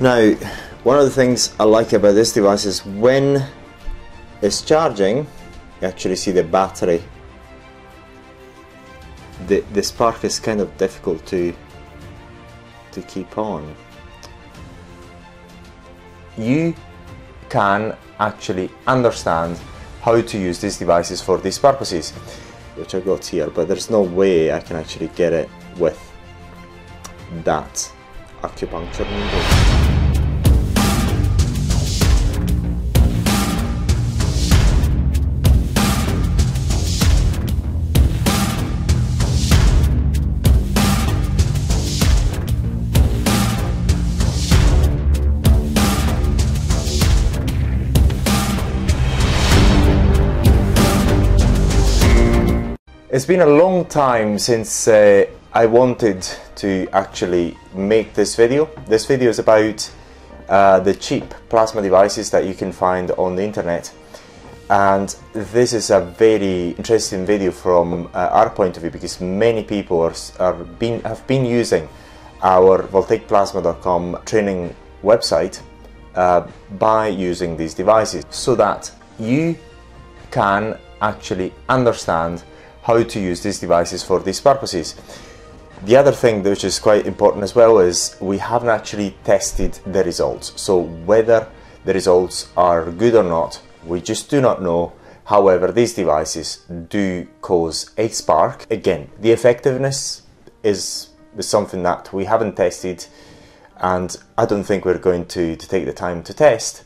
Now, one of the things I like about this device is when it's charging, you actually see the battery. The, the spark is kind of difficult to to keep on. You can actually understand how to use these devices for these purposes, which I got here, but there's no way I can actually get it with that acupuncture needle. It's been a long time since uh, I wanted to actually make this video. This video is about uh, the cheap plasma devices that you can find on the internet. And this is a very interesting video from uh, our point of view because many people are, are been, have been using our voltaicplasma.com training website uh, by using these devices so that you can actually understand how to use these devices for these purposes. The other thing which is quite important as well is we haven't actually tested the results. So whether the results are good or not, we just do not know. However, these devices do cause a spark. Again, the effectiveness is, something that we haven't tested and I don't think we're going to, to take the time to test.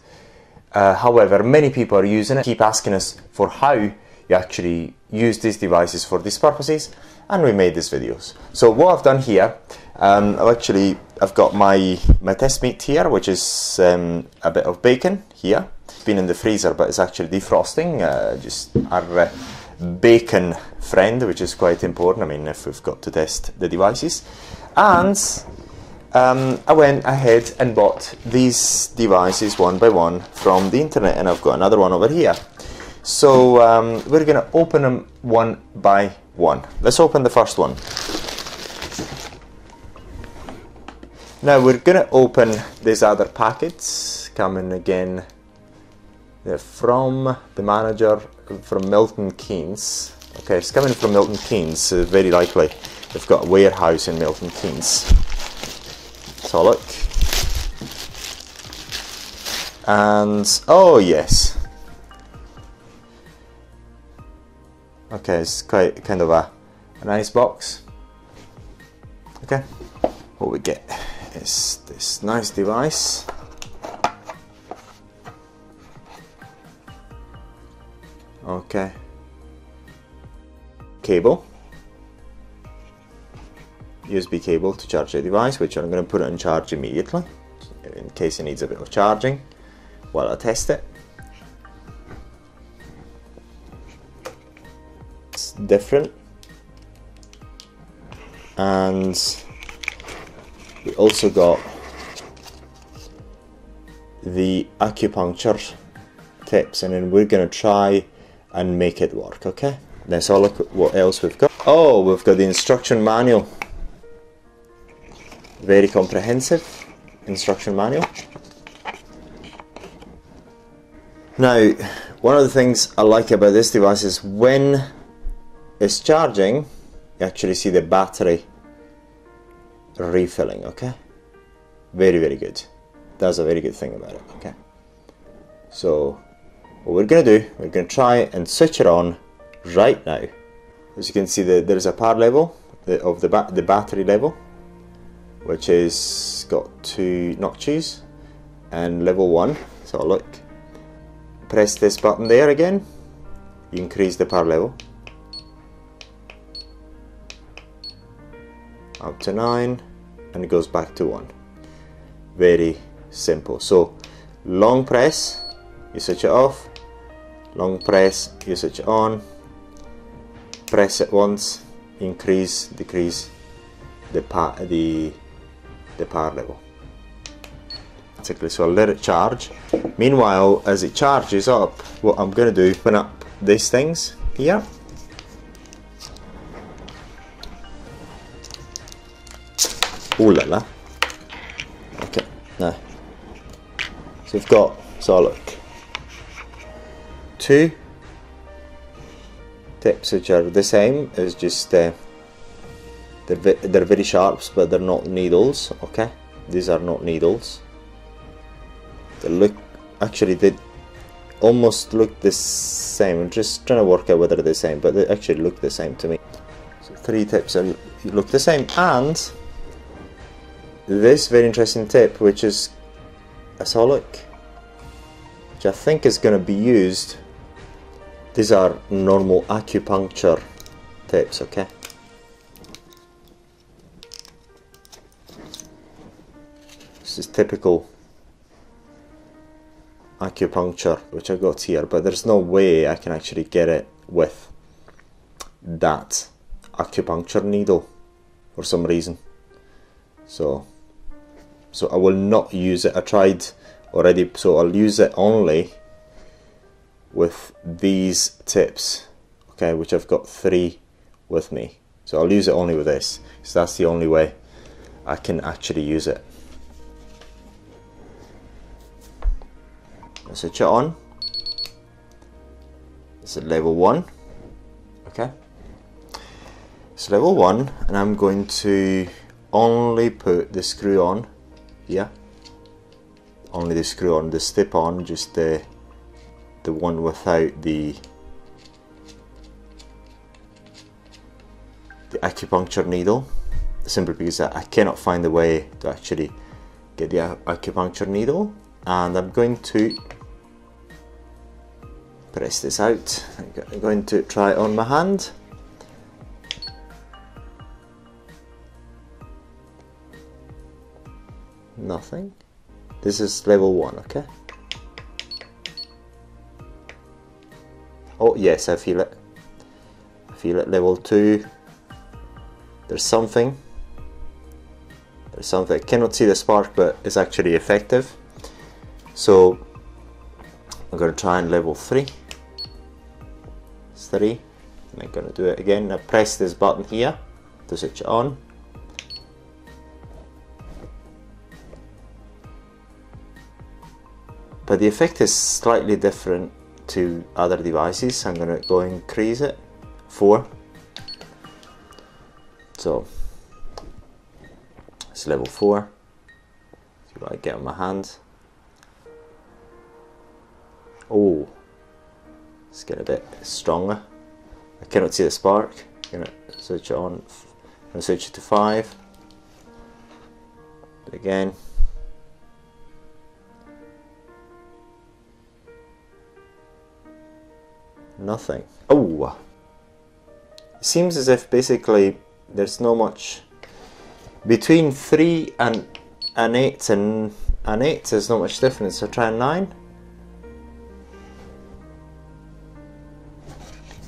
Uh, however, many people are using it, keep asking us for how you actually use these devices for these purposes and we made these videos. So what I've done here, um, I've actually, I've got my, my test meat here, which is um, a bit of bacon here. It's been in the freezer, but it's actually defrosting, uh, just our uh, bacon friend, which is quite important. I mean, if we've got to test the devices. And um, I went ahead and bought these devices one by one from the internet, and I've got another one over here. So um, we're going to open them one by one. Let's open the first one. Now we're going to open these other packets coming again They're from the manager from Milton Keynes. Okay, it's coming from Milton Keynes, so very likely they've got a warehouse in Milton Keynes. So look. And, oh yes, Okay, it's quite kind of a, a nice box. Okay, what we get is this nice device. Okay, cable, USB cable to charge the device, which I'm going to put in charge immediately in case it needs a bit of charging while I test it. Different. And we also got the acupuncture tips and then we're to try and make it work okay? Let's all look at what else we've got. Oh we've got the instruction manual. Very comprehensive instruction manual. Now one of the things I like about this device is when it's charging. You actually see the battery refilling okay? Very very good. That's a very good thing about it okay? So what we're gonna do we're gonna try and switch it on right now. As you can see the, there's a power level of the, ba the battery level which is got two notches and level one. So look press this button there again you increase the power level up to 9 and it goes back to 1 very simple. So long press you switch it off. Long press you switch it on. Press it once increase decrease the power the the power level. Basically so I'll let it charge. Meanwhile as it charges up what I'm gonna do open up these things here La la. Okay, now So we've got, so look, two tips which are the same as just uh, they're, they're very sharps but they're not needles okay? These are not needles. They look actually they almost look the same. I'm just trying to work out whether they're the same but they actually look the same to me. So three tips are, look the same and this very interesting tip which is a solid which I think is going to be used these are normal acupuncture tips, okay? This is typical acupuncture, which I got here, but there's no way I can actually get it with that acupuncture needle for some reason. So, so I will not use it. I tried already, so I'll use it only with these tips okay which I've got three with me. So I'll use it only with this. Because that's the only way I can actually use it. I'll switch it on. It's at level 1 okay? It's level 1 and I'm going to only put the screw on here only the screw on the step on just the the one without the the acupuncture needle. Simply because I cannot find a way to actually get the acupuncture needle. And I'm going to press this out. I'm going to try it on my hand nothing this is level 1 okay Oh yes, I feel it. I feel it. Level 2. There's something. There's something. I cannot see the spark, but it's actually effective. So I'm going to try and level 3. It's 3. I'm going to do it again. I press this button here to switch it on. But the effect is slightly different to other devices. I'm gonna go increase it. 4 so it's level 4 see what I get on my hand. Oh let's get a bit stronger. I cannot see the spark. I'm gonna switch it on. I'm gonna switch it to 5 again nothing. Oh! Seems as if basically there's no much between 3 and an 8 and an 8 there's not much difference. So try a 9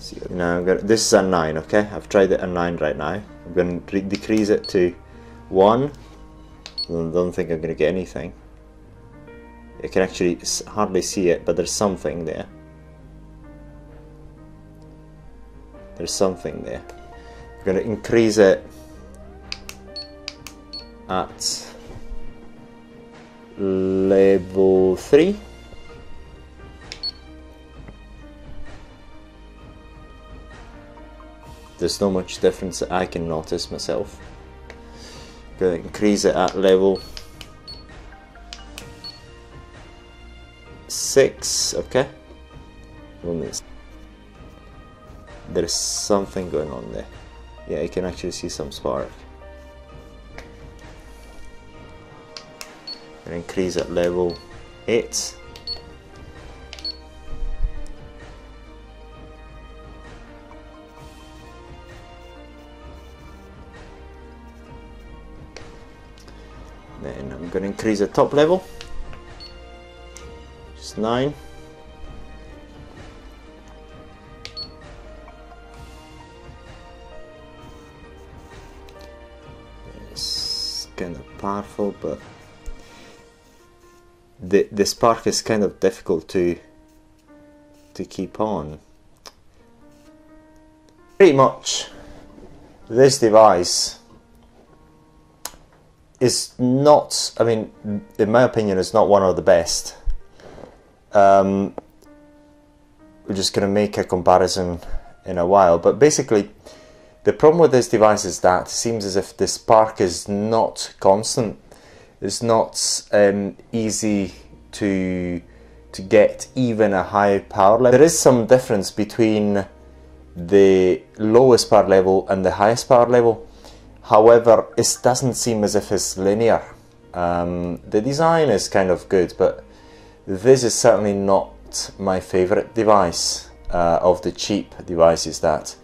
see now I'm gonna, this is a 9 okay? I've tried it a 9 right now. I'm going to decrease it to 1 I don't think I'm going to get anything. You can actually hardly see it but there's something there there's something there. We're going to increase it at level 3. There's not much difference that I can notice myself. Going to increase it at level 6, okay? There's something going on there. Yeah you can actually see some spark. And increase at level 8 then I'm going to increase the top level. Just 9 kind of powerful, but the the spark is kind of difficult to to keep on. Pretty much, this device is not. I mean, in my opinion, is not one of the best um, we're just to make a comparison in a while. But basically, the problem with this device is that it seems as if the spark is not constant. It's not um, easy to to get even a high power level. There is some difference between the lowest power level and the highest power level. However, it doesn't seem as if it's linear. Um, the design is kind of good, but this is certainly not my favorite device uh, of the cheap devices that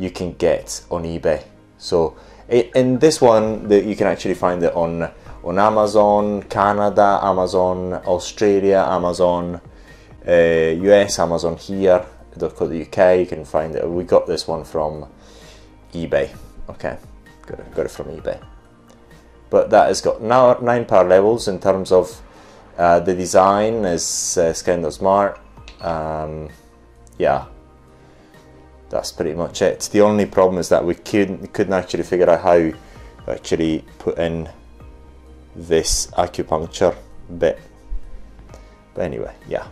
you can get on eBay. So in this one, that you can actually find it on on Amazon, Canada, Amazon, Australia, Amazon, uh, US, Amazon here, .co.uk. You can find it. We got this one from eBay. Okay, got it, got it from eBay. But that has got now nine power levels in terms of uh, the design is, uh, kind of smart. Um, yeah, that's pretty much it. The only problem is that we couldn't couldn't actually figure out how to actually put in this acupuncture bit. But anyway, yeah.